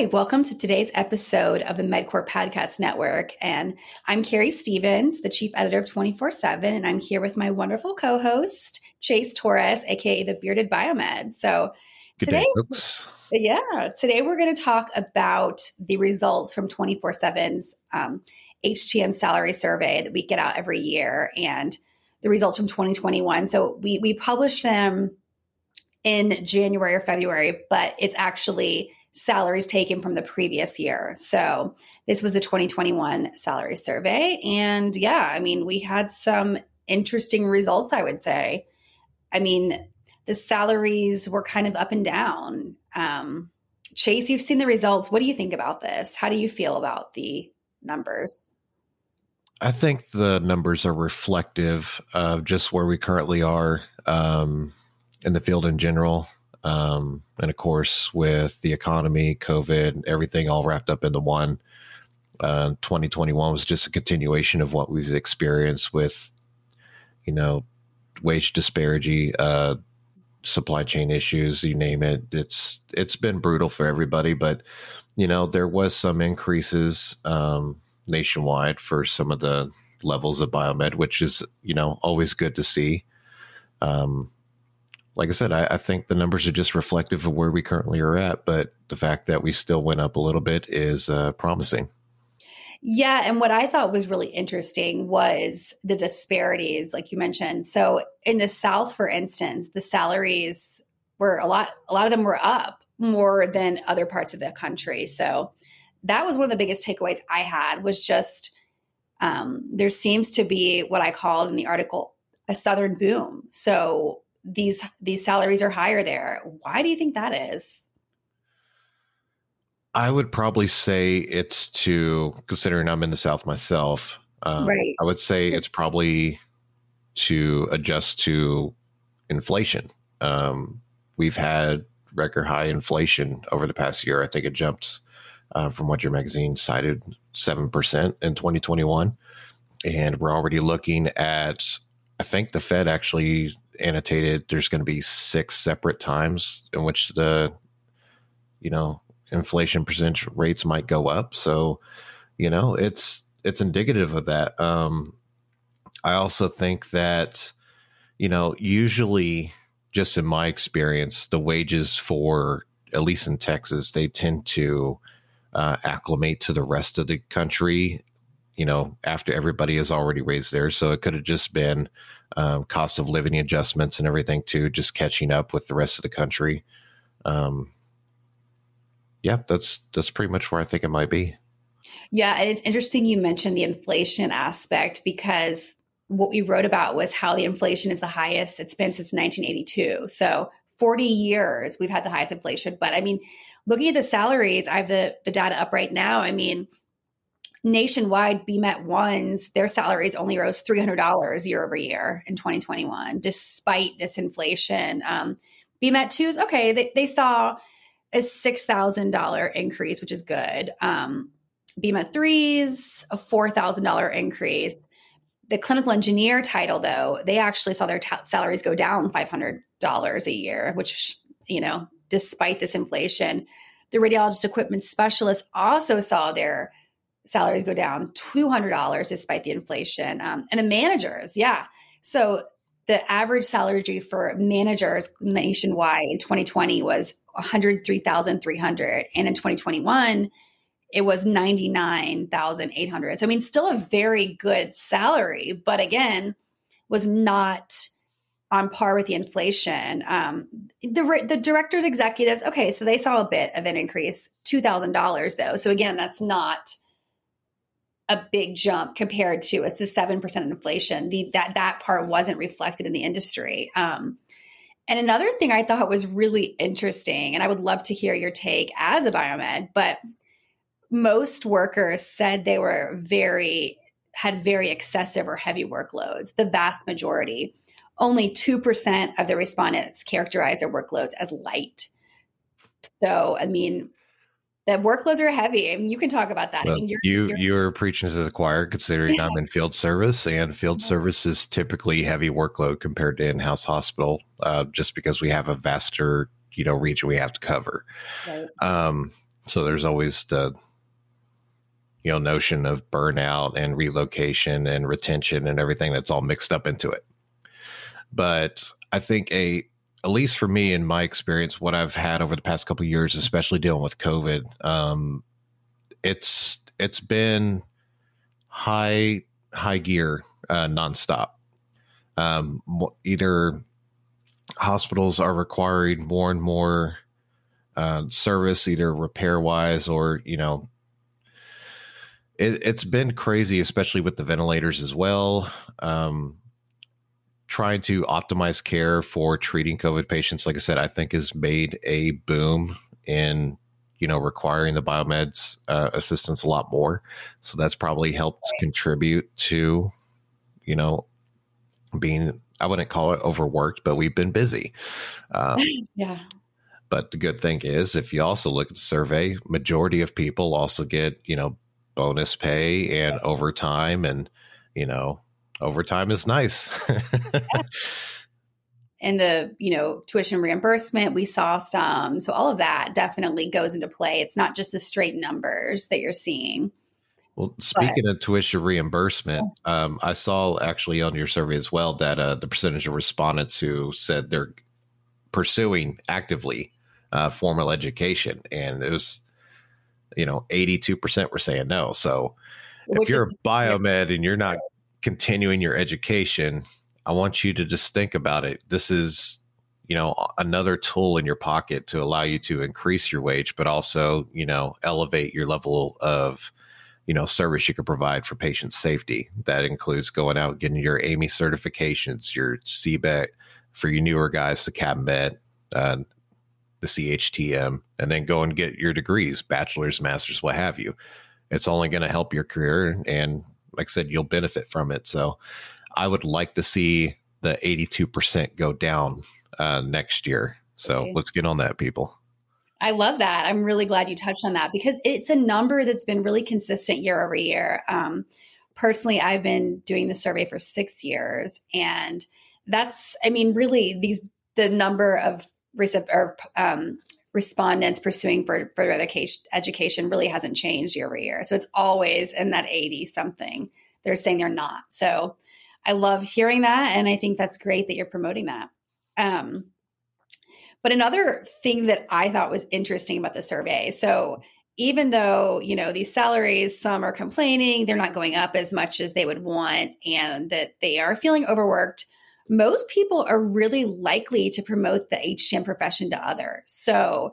Hi, welcome to today's episode of the MedQor Podcast Network. And I'm Keri Stephens, the chief editor of 24 7, and I'm here with my wonderful co host, Chase Torres, aka the Bearded Biomed. So Good today, day, yeah, today we're going to talk about the results from 24 7's um, HTM salary survey that we get out every year and the results from 2021. So we, we publish them in January or February, but it's actually salaries taken from the previous year. So this was the 2021 salary survey. And yeah, I mean, we had some interesting results, I would say. I mean, the salaries were kind of up and down. Um, Chase, you've seen the results. What do you think about this? How do you feel about the numbers? I think the numbers are reflective of just where we currently are um, in the field in general. Um, and of course, with the economy, COVID, everything all wrapped up into one. Uh, 2021 was just a continuation of what we've experienced with, you know, wage disparity, uh, supply chain issues, you name it. It's it's been brutal for everybody, but you know there was some increases um, nationwide for some of the levels of biomed, which is you know always good to see. Um, like I said, I, I, think the numbers are just reflective of where we currently are at, but the fact that we still went up a little bit is uh, promising. Yeah, and what I thought was really interesting was the disparities, like you mentioned. So in the South, for instance, the salaries were a lot. A lot of them were up more than other parts of the country. So that was one of the biggest takeaways I had was just um, there seems to be what I called in the article a Southern boom. So these these salaries are higher there. Why do you think that is? I would probably say it's to considering I'm in the South myself. Um, right. I would say it's probably to adjust to inflation. Um, we've had record high inflation over the past year. I think it jumped uh, from what your magazine cited seven percent in 2021, and we're already looking at. I think the Fed actually annotated there's going to be six separate times in which the you know inflation percentage rates might go up. So you know it's it's indicative of that. Um i also think that you know usually just in my experience the wages for at least in texas they tend to uh, acclimate to the rest of the country you know after everybody has already raised theirs. So it could have just been um, cost of living adjustments and everything too, just catching up with the rest of the country. Um, yeah, that's that's pretty much where I think it might be. Yeah, and it's interesting you mentioned the inflation aspect because what we wrote about was how the inflation is the highest it's been since 1982. So 40 years we've had the highest inflation. But I mean, looking at the salaries, I have the the data up right now. I mean, nationwide BMET ones, their salaries only rose $300 year over year in 2021, despite this inflation. Um, BMET twos, okay, they, they saw a $6,000 increase, which is good. Um, BMET threes, a $4,000 increase. The clinical engineer title, though, they actually saw their t- salaries go down $500 a year, which, you know, despite this inflation. The radiologist equipment specialist also saw their salaries go down $200 despite the inflation. Um, and the managers, yeah. So the average salary for managers nationwide in 2020 was 103,300 and in 2021 it was 99,800. So I mean still a very good salary, but again was not on par with the inflation. Um, the the directors executives okay, so they saw a bit of an increase, $2,000 though. So again, that's not a big jump compared to it's the seven percent inflation. The that that part wasn't reflected in the industry. Um, and another thing I thought was really interesting, and I would love to hear your take as a biomed, but most workers said they were very had very excessive or heavy workloads. The vast majority, only two percent of the respondents characterized their workloads as light. So, I mean, the workloads are heavy. I mean, you can talk about that. Well, I mean, you're, you you're, you're preaching to the choir, considering I'm in field service, and field service is typically heavy workload compared to in-house hospital, uh, just because we have a vaster you know region we have to cover. Right. Um, So there's always the you know notion of burnout and relocation and retention and everything that's all mixed up into it. But I think a at least for me in my experience, what I've had over the past couple years, especially dealing with COVID, um, it's it's been high high gear uh, nonstop. Um, either hospitals are requiring more and more uh, service, either repair wise or you know, it, has been crazy, especially with the ventilators as well. Um, trying to optimize care for treating COVID patients, like I said, I think has made a boom in you know requiring the biomeds uh, assistance a lot more. So that's probably helped contribute to you know being I wouldn't call it overworked, but we've been busy. Um, yeah. But the good thing is, if you also look at the survey, majority of people also get you know bonus pay and overtime, and you know overtime is nice. and the you know tuition reimbursement we saw some. So all of that definitely goes into play. It's not just the straight numbers that you're seeing. Well, speaking but, of tuition reimbursement, um, I saw actually on your survey as well that uh, the percentage of respondents who said they're pursuing actively uh, formal education, and it was, you know, eighty-two percent were saying no. So, if you're a biomed and you're not continuing your education, I want you to just think about it. This is, you know, another tool in your pocket to allow you to increase your wage, but also, you know, elevate your level of you know service you can provide for patient safety. That includes going out getting your AAMI certifications, your CBET for your newer guys, the CABMET, uh, the CHTM, and then go and get your degrees, bachelor's, master's, what have you. It's only going to help your career, and like I said, you'll benefit from it. So, I would like to see the 82% go down uh, next year. So okay. let's get on that, people. I love that. I'm really glad you touched on that because it's a number that's been really consistent year over year. Um, personally, I've been doing the survey for six years, and that's, I mean, really, these the number of or, um, respondents pursuing further education, education really hasn't changed year over year. So it's always in that 80 something. They're saying they're not. So I love hearing that, and I think that's great that you're promoting that. Um, but another thing that I thought was interesting about the survey, so even though, you know, these salaries, some are complaining they're not going up as much as they would want and that they are feeling overworked, most people are really likely to promote the HTM profession to others. So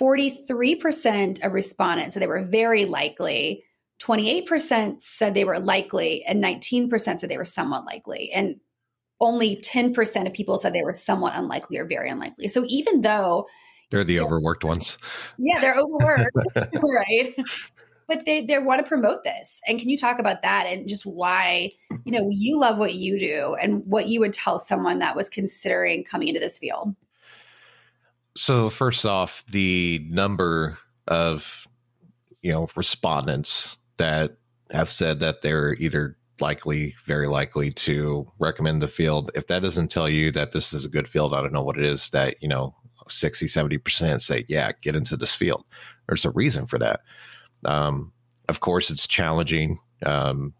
43% of respondents, said they were very likely. 28% said they were likely, and 19% said they were somewhat likely. And only 10% of people said they were somewhat unlikely or very unlikely. So even though they're the overworked ones. Yeah, they're overworked, right? But they they want to promote this. And can you talk about that and just why, you know, you love what you do and what you would tell someone that was considering coming into this field? So first off, the number of you know respondents that have said that they're either likely, very likely to recommend the field. If that doesn't tell you that this is a good field, I don't know what it is that, you know, 60, 70% say, yeah, get into this field. There's a reason for that. Um, of course, it's challenging. Um,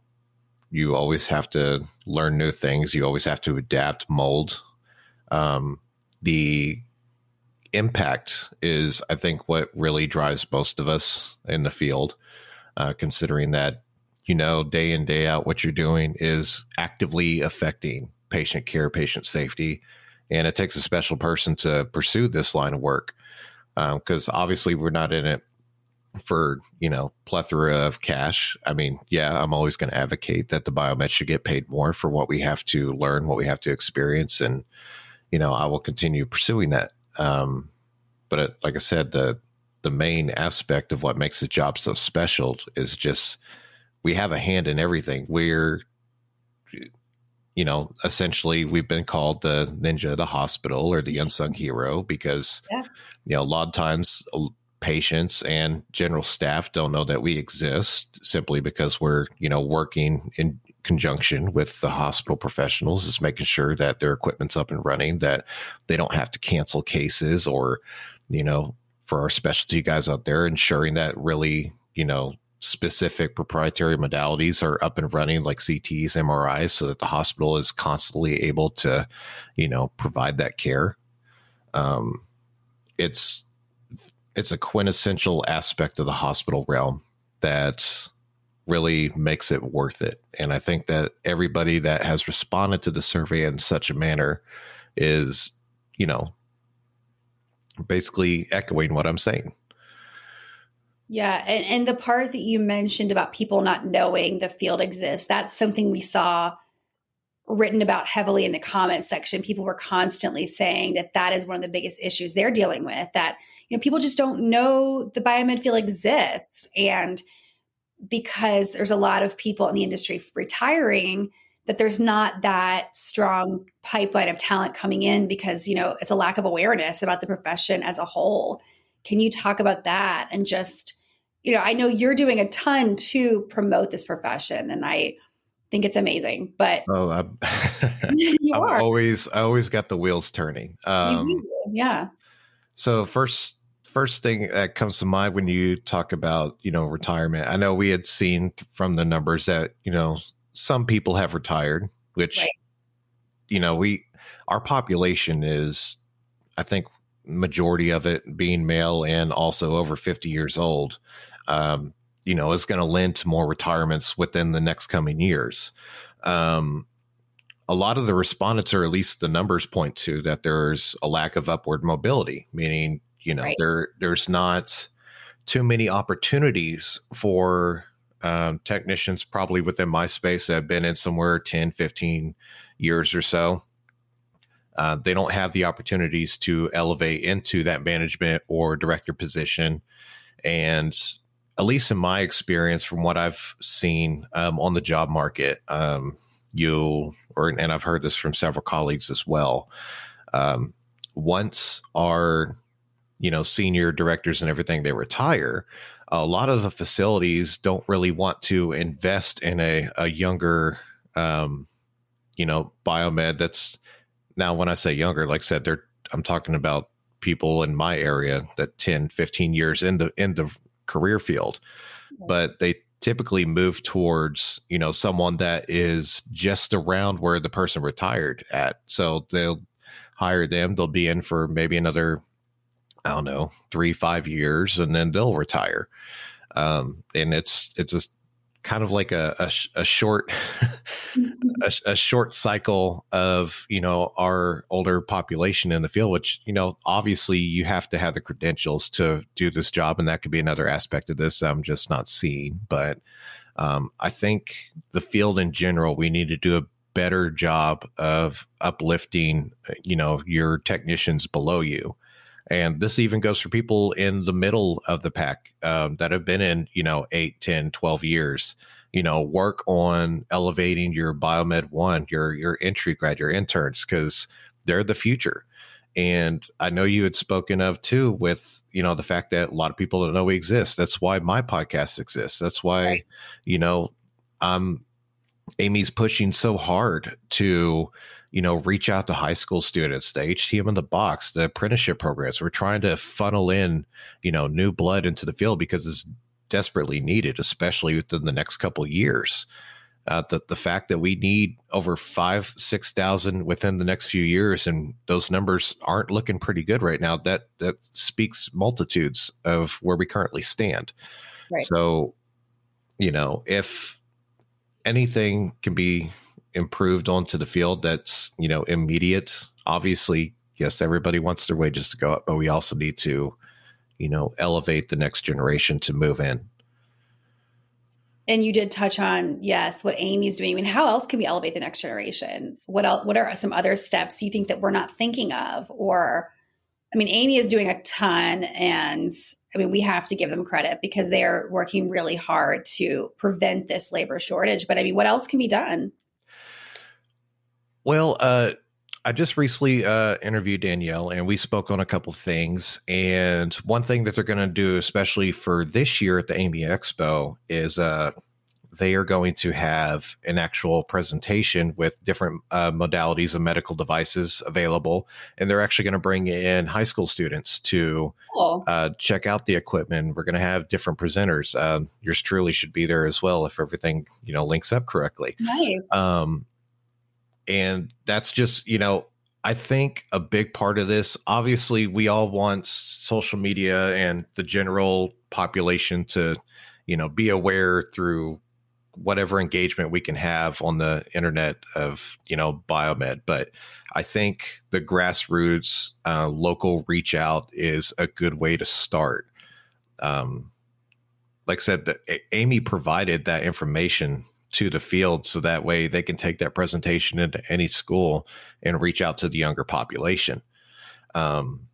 you always have to learn new things. You always have to adapt, mold. Um, the impact is, I think, what really drives most of us in the field, uh, considering that you know day in day out what you're doing is actively affecting patient care patient safety and it takes a special person to pursue this line of work because um, obviously we're not in it for you know plethora of cash i mean yeah i'm always going to advocate that the biomed should get paid more for what we have to learn what we have to experience and you know i will continue pursuing that um, but it, like i said the the main aspect of what makes the job so special is just we have a hand in everything. We're, you know, essentially we've been called the ninja, the hospital, or the unsung hero because, yeah. you know, a lot of times uh, patients and general staff don't know that we exist simply because we're, you know, working in conjunction with the hospital professionals is making sure that their equipment's up and running, that they don't have to cancel cases or, you know, for our specialty guys out there, ensuring that really, you know, specific proprietary modalities are up and running like CTs, MRIs, so that the hospital is constantly able to, you know, provide that care. Um, it's it's a quintessential aspect of the hospital realm that really makes it worth it. And I think that everybody that has responded to the survey in such a manner is, you know, basically echoing what I'm saying. Yeah. And, and the part that you mentioned about people not knowing the field exists, that's something we saw written about heavily in the comments section. People were constantly saying that that is one of the biggest issues they're dealing with, that, you know, people just don't know the biomed field exists. And because there's a lot of people in the industry retiring, that there's not that strong pipeline of talent coming in because, you know, it's a lack of awareness about the profession as a whole. Can you talk about that and just, you know, I know you're doing a ton to promote this profession and I think it's amazing, but oh, I'm, you I'm are. always, I always got the wheels turning. Um, yeah. So first, first thing that comes to mind when you talk about, you know, retirement, I know we had seen from the numbers that, you know, some people have retired, which, right. you know, we, our population is, I think majority of it being male and also over 50 years old, um, you know, is going to lend to more retirements within the next coming years. Um, a lot of the respondents, or at least the numbers point to, that there's a lack of upward mobility, meaning, you know, right. there there's not too many opportunities for um, technicians, probably within my space, that have been in somewhere 10, 15 years or so uh, they don't have the opportunities to elevate into that management or director position. And at least in my experience, from what I've seen um, on the job market, um, you or and I've heard this from several colleagues as well. Um, once our you know senior directors and everything they retire, a lot of the facilities don't really want to invest in a, a younger um, you know biomed that's now, when I say younger, like I said, they're I'm talking about people in my area that 10, 15 years in the in the career field, but they typically move towards you know someone that is just around where the person retired at. So they'll hire them. They'll be in for maybe another I don't know three five years, and then they'll retire. Um, and it's it's a kind of like a, a, a short a, a, short cycle of you know our older population in the field which you know obviously you have to have the credentials to do this job and that could be another aspect of this i'm just not seeing. But um, i think the field in general we need to do a better job of uplifting you know your technicians below you. And this even goes for people in the middle of the pack um, that have been in you know 8 10 12 years you know work on elevating your biomed one your your entry grad your interns because they're the future and i know you had spoken of too with you know the fact that a lot of people don't know we exist that's why my podcast exists that's why right. you know i'm AAMI's pushing so hard to you know, reach out to high school students, the HTM in the box, the apprenticeship programs. We're trying to funnel in, you know, new blood into the field because it's desperately needed, especially within the next couple years. Uh, the the fact that we need over five six thousand within the next few years, and those numbers aren't looking pretty good right now. That that speaks multitudes of where we currently stand. Right. So, you know, if anything can be improved onto the field that's you know immediate obviously yes everybody wants their wages to go up but we also need to you know elevate the next generation to move in. And you did touch on yes what AAMI's doing. I mean how else can we elevate the next generation? What else what are some other steps you think that we're not thinking of? Or i mean amy is doing a ton and i mean we have to give them credit because they are working really hard to prevent this labor shortage. But i mean what else can be done? Well, uh, I just recently uh, interviewed Danielle and we spoke on a couple things. And one thing that they're going to do, especially for this year at the AAMI Expo, is uh, they are going to have an actual presentation with different uh, modalities of medical devices available. And they're actually going to bring in high school students to cool. uh, check out the equipment. We're going to have different presenters. Uh, yours truly should be there as well if everything, you know, links up correctly. Nice. Um, and that's just, you know, I think a big part of this, obviously, we all want social media and the general population to, you know, be aware through whatever engagement we can have on the internet of, you know, biomed. But I think the grassroots uh, local reach out is a good way to start. Um, like I said, the, AAMI provided that information to the field so that way they can take that presentation into any school and reach out to the younger population. Um,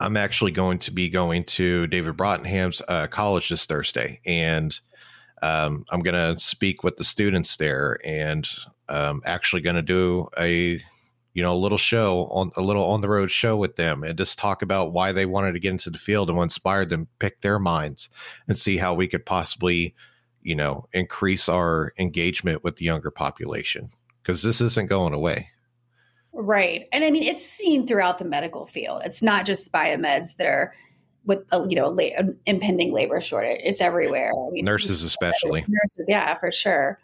I'm actually going to be going to David Brottenham's uh, college this Thursday, and um, I'm going to speak with the students there, and um, actually going to do a you know a little show on a little on the road show with them, and just talk about why they wanted to get into the field and what inspired them, pick their minds, and see how we could possibly you know, increase our engagement with the younger population because this isn't going away. Right. And I mean, it's seen throughout the medical field. It's not just biomeds that are with, a, you know, la- impending labor shortage. It's everywhere. I mean, nurses, especially. Nurses, yeah, for sure.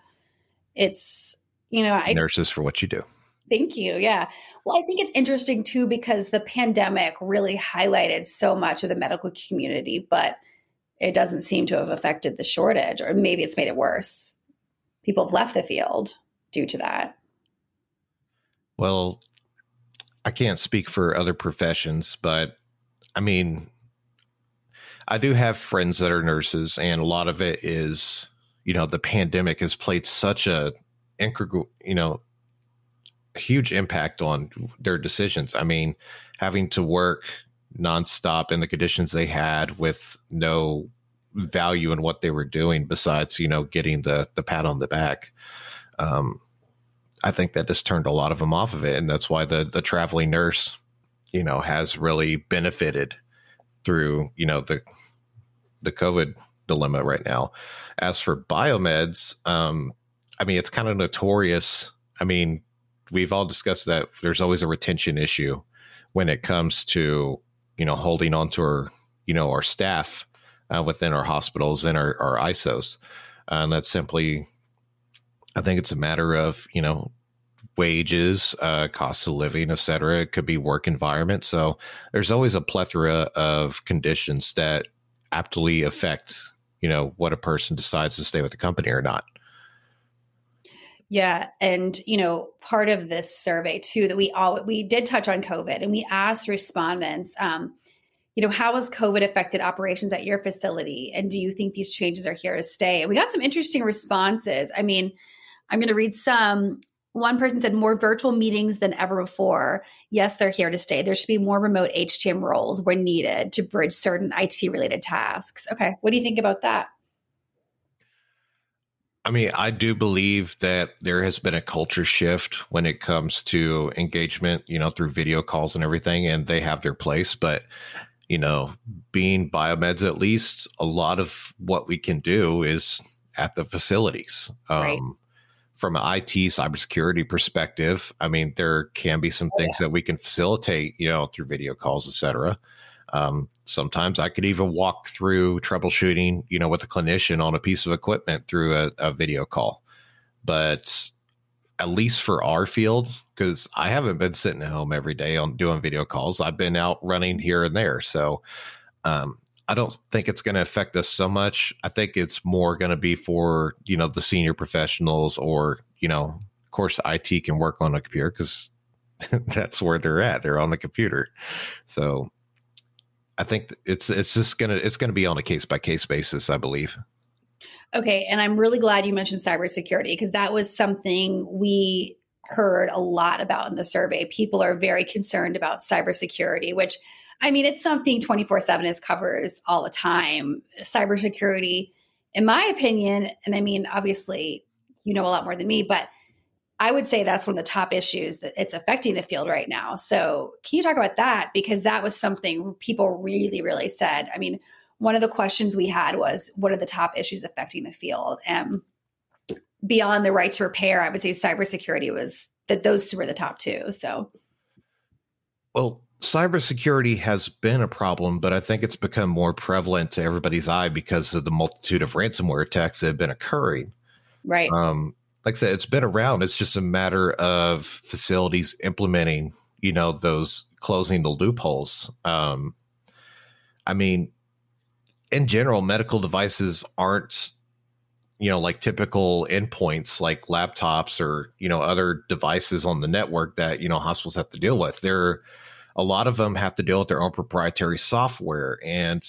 It's, you know, I, nurses for what you do. Thank you. Yeah. Well, I think it's interesting too because the pandemic really highlighted so much of the medical community, but it doesn't seem to have affected the shortage, or maybe it's made it worse. People have left the field due to that. Well, I can't speak for other professions, but I mean, I do have friends that are nurses, and a lot of it is, you know, the pandemic has played such a integral, you know, huge impact on their decisions. I mean, having to work nonstop in the conditions they had with no value in what they were doing besides you know getting the the pat on the back. Um i think that just turned a lot of them off of it. And that's why the the traveling nurse you know has really benefited through you know the the covid dilemma right now. As for biomeds um i mean it's kind of notorious. I mean we've all discussed that there's always a retention issue when it comes to you know, holding on to our, you know, our staff uh, within our hospitals and our, our ISOs. And that's simply, I think it's a matter of, you know, wages, uh, costs of living, et cetera. It could be work environment. So there's always a plethora of conditions that aptly affect, you know, what a person decides to stay with the company or not. Yeah, and you know, part of this survey too that we all we did touch on COVID, and we asked respondents, um, you know, how has COVID affected operations at your facility, and do you think these changes are here to stay? And we got some interesting responses. I mean, I'm going to read some. One person said more virtual meetings than ever before. Yes, they're here to stay. There should be more remote HTM roles when needed to bridge certain IT related tasks. Okay, what do you think about that? I mean, I do believe that there has been a culture shift when it comes to engagement, you know, through video calls and everything, and they have their place. But, you know, being biomeds, at least a lot of what we can do is at the facilities. Right. Um, from an IT cybersecurity perspective, I mean, there can be some oh, things yeah. that we can facilitate, you know, through video calls, et cetera. Um, sometimes I could even walk through troubleshooting, you know, with a clinician on a piece of equipment through a, a video call. But at least for our field, because I haven't been sitting at home every day on doing video calls. I've been out running here and there. So um, I don't think it's going to affect us so much. I think it's more going to be for, you know, the senior professionals or, you know, of course, IT can work on a computer because that's where they're at. They're on the computer. So I think it's it's just gonna it's gonna be on a case by case basis, I believe. Okay, and I'm really glad you mentioned cybersecurity because that was something we heard a lot about in the survey. People are very concerned about cybersecurity, which I mean, it's something 24 7 is covers all the time. Cybersecurity, in my opinion, and I mean, obviously, you know a lot more than me, but I would say that's one of the top issues that it's affecting the field right now. So, can you talk about that? Because that was something people really, really said. I mean, one of the questions we had was what are the top issues affecting the field? And beyond the right to repair, I would say cybersecurity was that those two were the top two. So, well, cybersecurity has been a problem, but I think it's become more prevalent to everybody's eye because of the multitude of ransomware attacks that have been occurring. Right. Um, like I said, it's been around. It's just a matter of facilities implementing, you know, those closing the loopholes. Um, I mean, in general, medical devices aren't you know like typical endpoints like laptops or you know other devices on the network that you know hospitals have to deal with there a lot of them have to deal with their own proprietary software and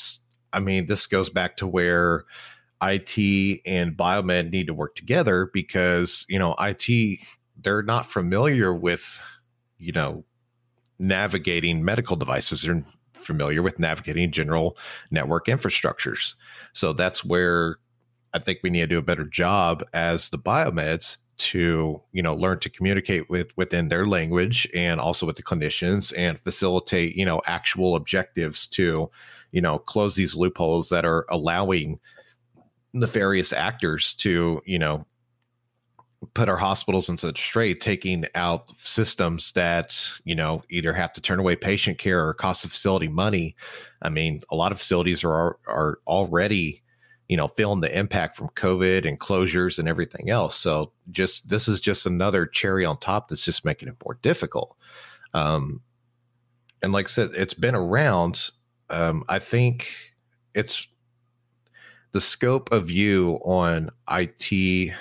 i mean this goes back to where IT and biomed need to work together because you know IT they're not familiar with you know navigating medical devices. They're familiar with navigating general network infrastructures. So that's where I think we need to do a better job as the biomeds to you know learn to communicate with within their language and also with the clinicians and facilitate you know actual objectives to you know close these loopholes that are allowing nefarious actors to you know put our hospitals into the straight taking out systems that you know either have to turn away patient care or cost the facility money i mean a lot of facilities are are already you know, feeling the impact from COVID and closures and everything else. So just this is just another cherry on top that's just making it more difficult. Um, and like I said, it's been around. Um, I think it's the scope of view on IT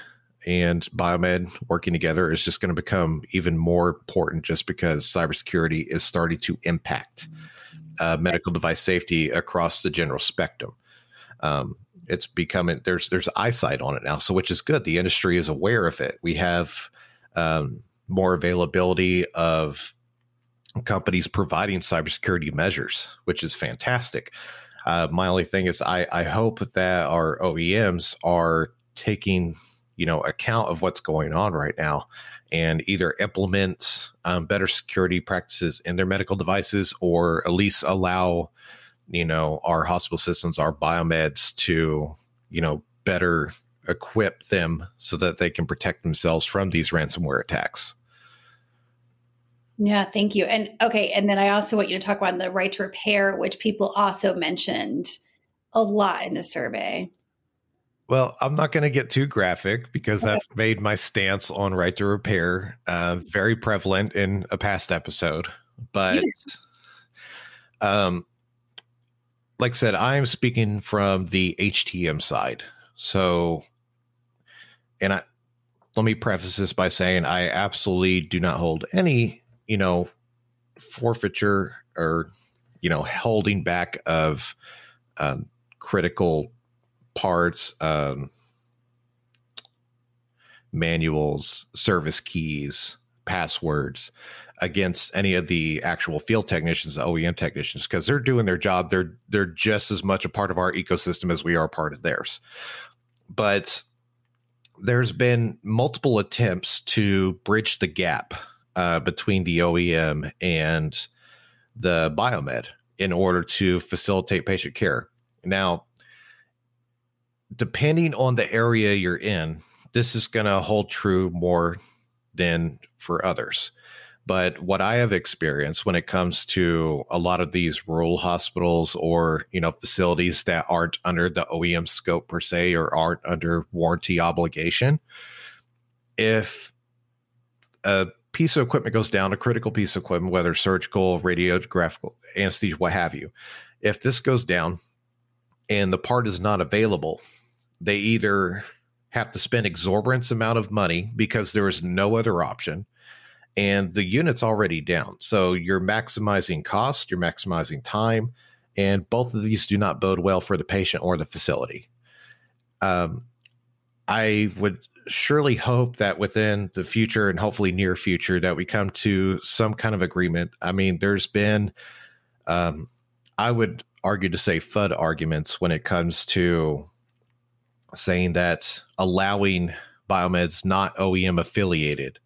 and biomed working together is just going to become even more important just because cybersecurity is starting to impact uh, medical device safety across the general spectrum. Um, it's becoming there's there's eyesight on it now, so which is good. The industry is aware of it. We have um, more availability of companies providing cybersecurity measures, which is fantastic. Uh, my only thing is, I, I hope that our OEMs are taking you know account of what's going on right now and either implement um, better security practices in their medical devices or at least allow you know our hospital systems our biomeds to you know better equip them so that they can protect themselves from these ransomware attacks yeah thank you and okay and then i also want you to talk about the right to repair which people also mentioned a lot in the survey well, I'm not going to get too graphic because okay. I've made my stance on right to repair uh, very prevalent in a past episode. But um, like I said, I am speaking from the HTM side. So, and I let me preface this by saying I absolutely do not hold any, you know, forfeiture or, you know, holding back of um, critical parts, um, manuals, service keys, passwords against any of the actual field technicians, OEM technicians, because they're doing their job. They're they're just as much a part of our ecosystem as we are part of theirs. But there's been multiple attempts to bridge the gap uh, between the OEM and the biomed in order to facilitate patient care. Now, depending on the area you're in, this is going to hold true more than for others. But what I have experienced when it comes to a lot of these rural hospitals or, you know, facilities that aren't under the OEM scope per se or aren't under warranty obligation, if a piece of equipment goes down, a critical piece of equipment, whether surgical, radiographical, anesthesia, what have you, if this goes down and the part is not available, they either have to spend exorbitant amount of money because there is no other option and the unit's already down. So you're maximizing cost, you're maximizing time, and both of these do not bode well for the patient or the facility. Um, I would surely hope that within the future and hopefully near future that we come to some kind of agreement. I mean, there's been, um, I would argue to say FUD arguments when it comes to saying that allowing biomeds not OEM affiliated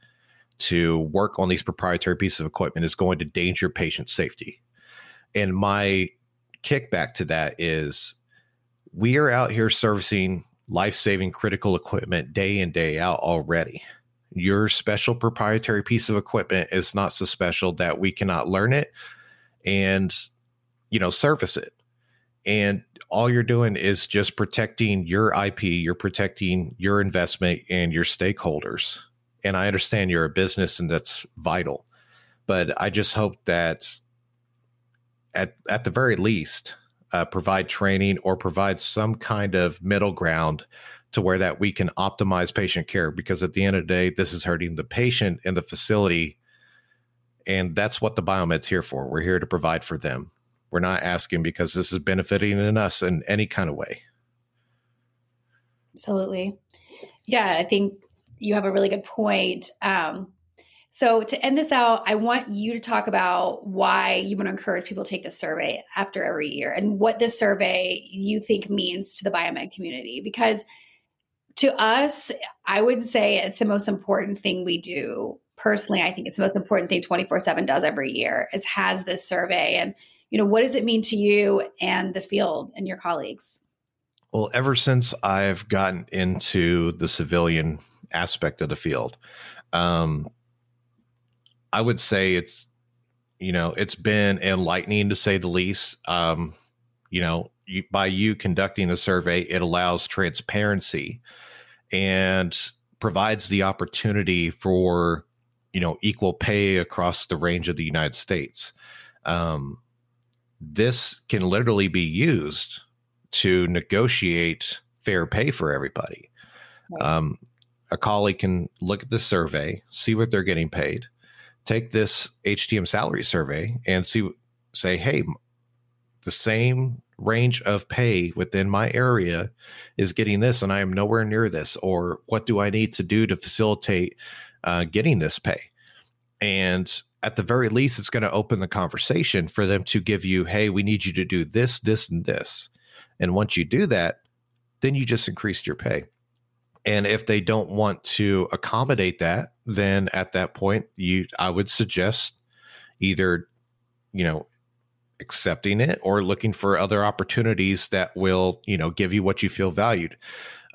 to work on these proprietary pieces of equipment is going to danger patient safety. And my kickback to that is we are out here servicing life saving critical equipment day in, day out already. Your special proprietary piece of equipment is not so special that we cannot learn it and, you know, service it. And all you're doing is just protecting your IP, you're protecting your investment and your stakeholders. And I understand you're a business and that's vital. But I just hope that at at the very least, uh, provide training or provide some kind of middle ground to where that we can optimize patient care because at the end of the day this is hurting the patient and the facility and that's what the biomed's here for. We're here to provide for them. We're not asking because this is benefiting in us in any kind of way. Absolutely. Yeah i think you have a really good point. Um, so, to end this out, I want you to talk about why you want to encourage people to take this survey after every year and what this survey you think means to the biomed community. Because to us, I would say it's the most important thing we do. Personally, I think it's the most important thing 24 7 does every year is has this survey. And, you know, what does it mean to you and the field and your colleagues? Well, ever since I've gotten into the civilian aspect of the field, um, I would say it's you know it's been enlightening to say the least. Um, you know, you, by you conducting the survey, it allows transparency and provides the opportunity for you know equal pay across the range of the United States. Um, this can literally be used to negotiate fair pay for everybody. Right. Um, a colleague can look at the survey, see what they're getting paid, take this HTM salary survey and see, say, hey, the same range of pay within my area is getting this, and I am nowhere near this. Or what do I need to do to facilitate uh, getting this pay? And at the very least, it's going to open the conversation for them to give you, hey, we need you to do this, this, and this. And once you do that, then you just increased your pay. And if they don't want to accommodate that, then at that point, you I would suggest either, you know, accepting it or looking for other opportunities that will, you know, give you what you feel valued.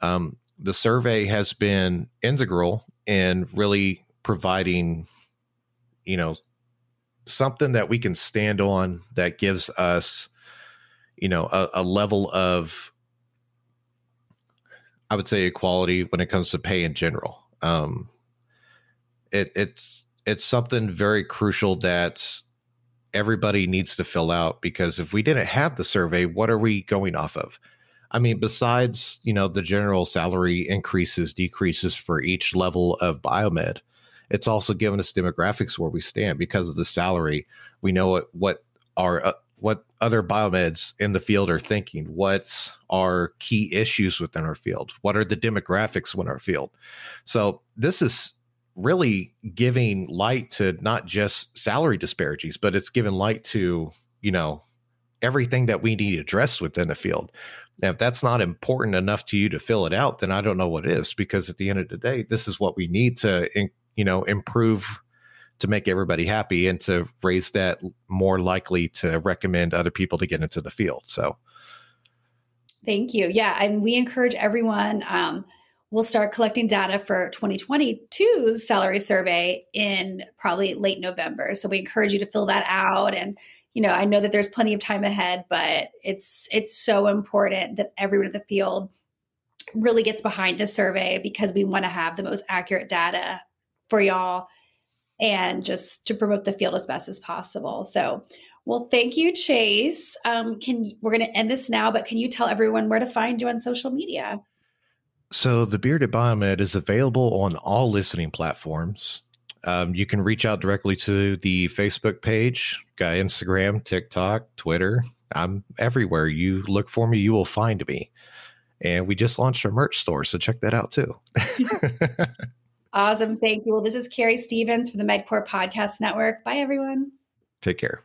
Um, the survey has been integral in really providing, you know, something that we can stand on that gives us, you know, a, a level of I would say equality when it comes to pay in general. Um, it, it's it's something very crucial that everybody needs to fill out because if we didn't have the survey, what are we going off of? I mean, besides you know the general salary increases, decreases for each level of biomed, it's also given us demographics where we stand because of the salary. We know what what our uh, what other biomeds in the field are thinking. What are key issues within our field? What are the demographics within our field? So this is really giving light to not just salary disparities, but it's giving light to, you know, everything that we need addressed within the field. Now, if that's not important enough to you to fill it out, then I don't know what is, because at the end of the day, this is what we need to, you know, improve to make everybody happy and to raise that more likely to recommend other people to get into the field. So, thank you. Yeah, and we encourage everyone. Um, we'll start collecting data for 2022's salary survey in probably late November. So we encourage you to fill that out and you know, I know that there's plenty of time ahead, but it's it's so important that everyone in the field really gets behind this survey because we want to have the most accurate data for y'all and just to promote the field as best as possible. So, well, thank you, Chase. Um, can we're going to end this now, but can you tell everyone where to find you on social media? So, the Bearded Biomed is available on all listening platforms. Um, you can reach out directly to the Facebook page, got Instagram, TikTok, Twitter. I'm everywhere. You look for me, you will find me. And we just launched our merch store, so check that out too. Awesome. Thank you. Well, this is Keri Stephens from the MedQor Podcast Network. Bye, everyone. Take care.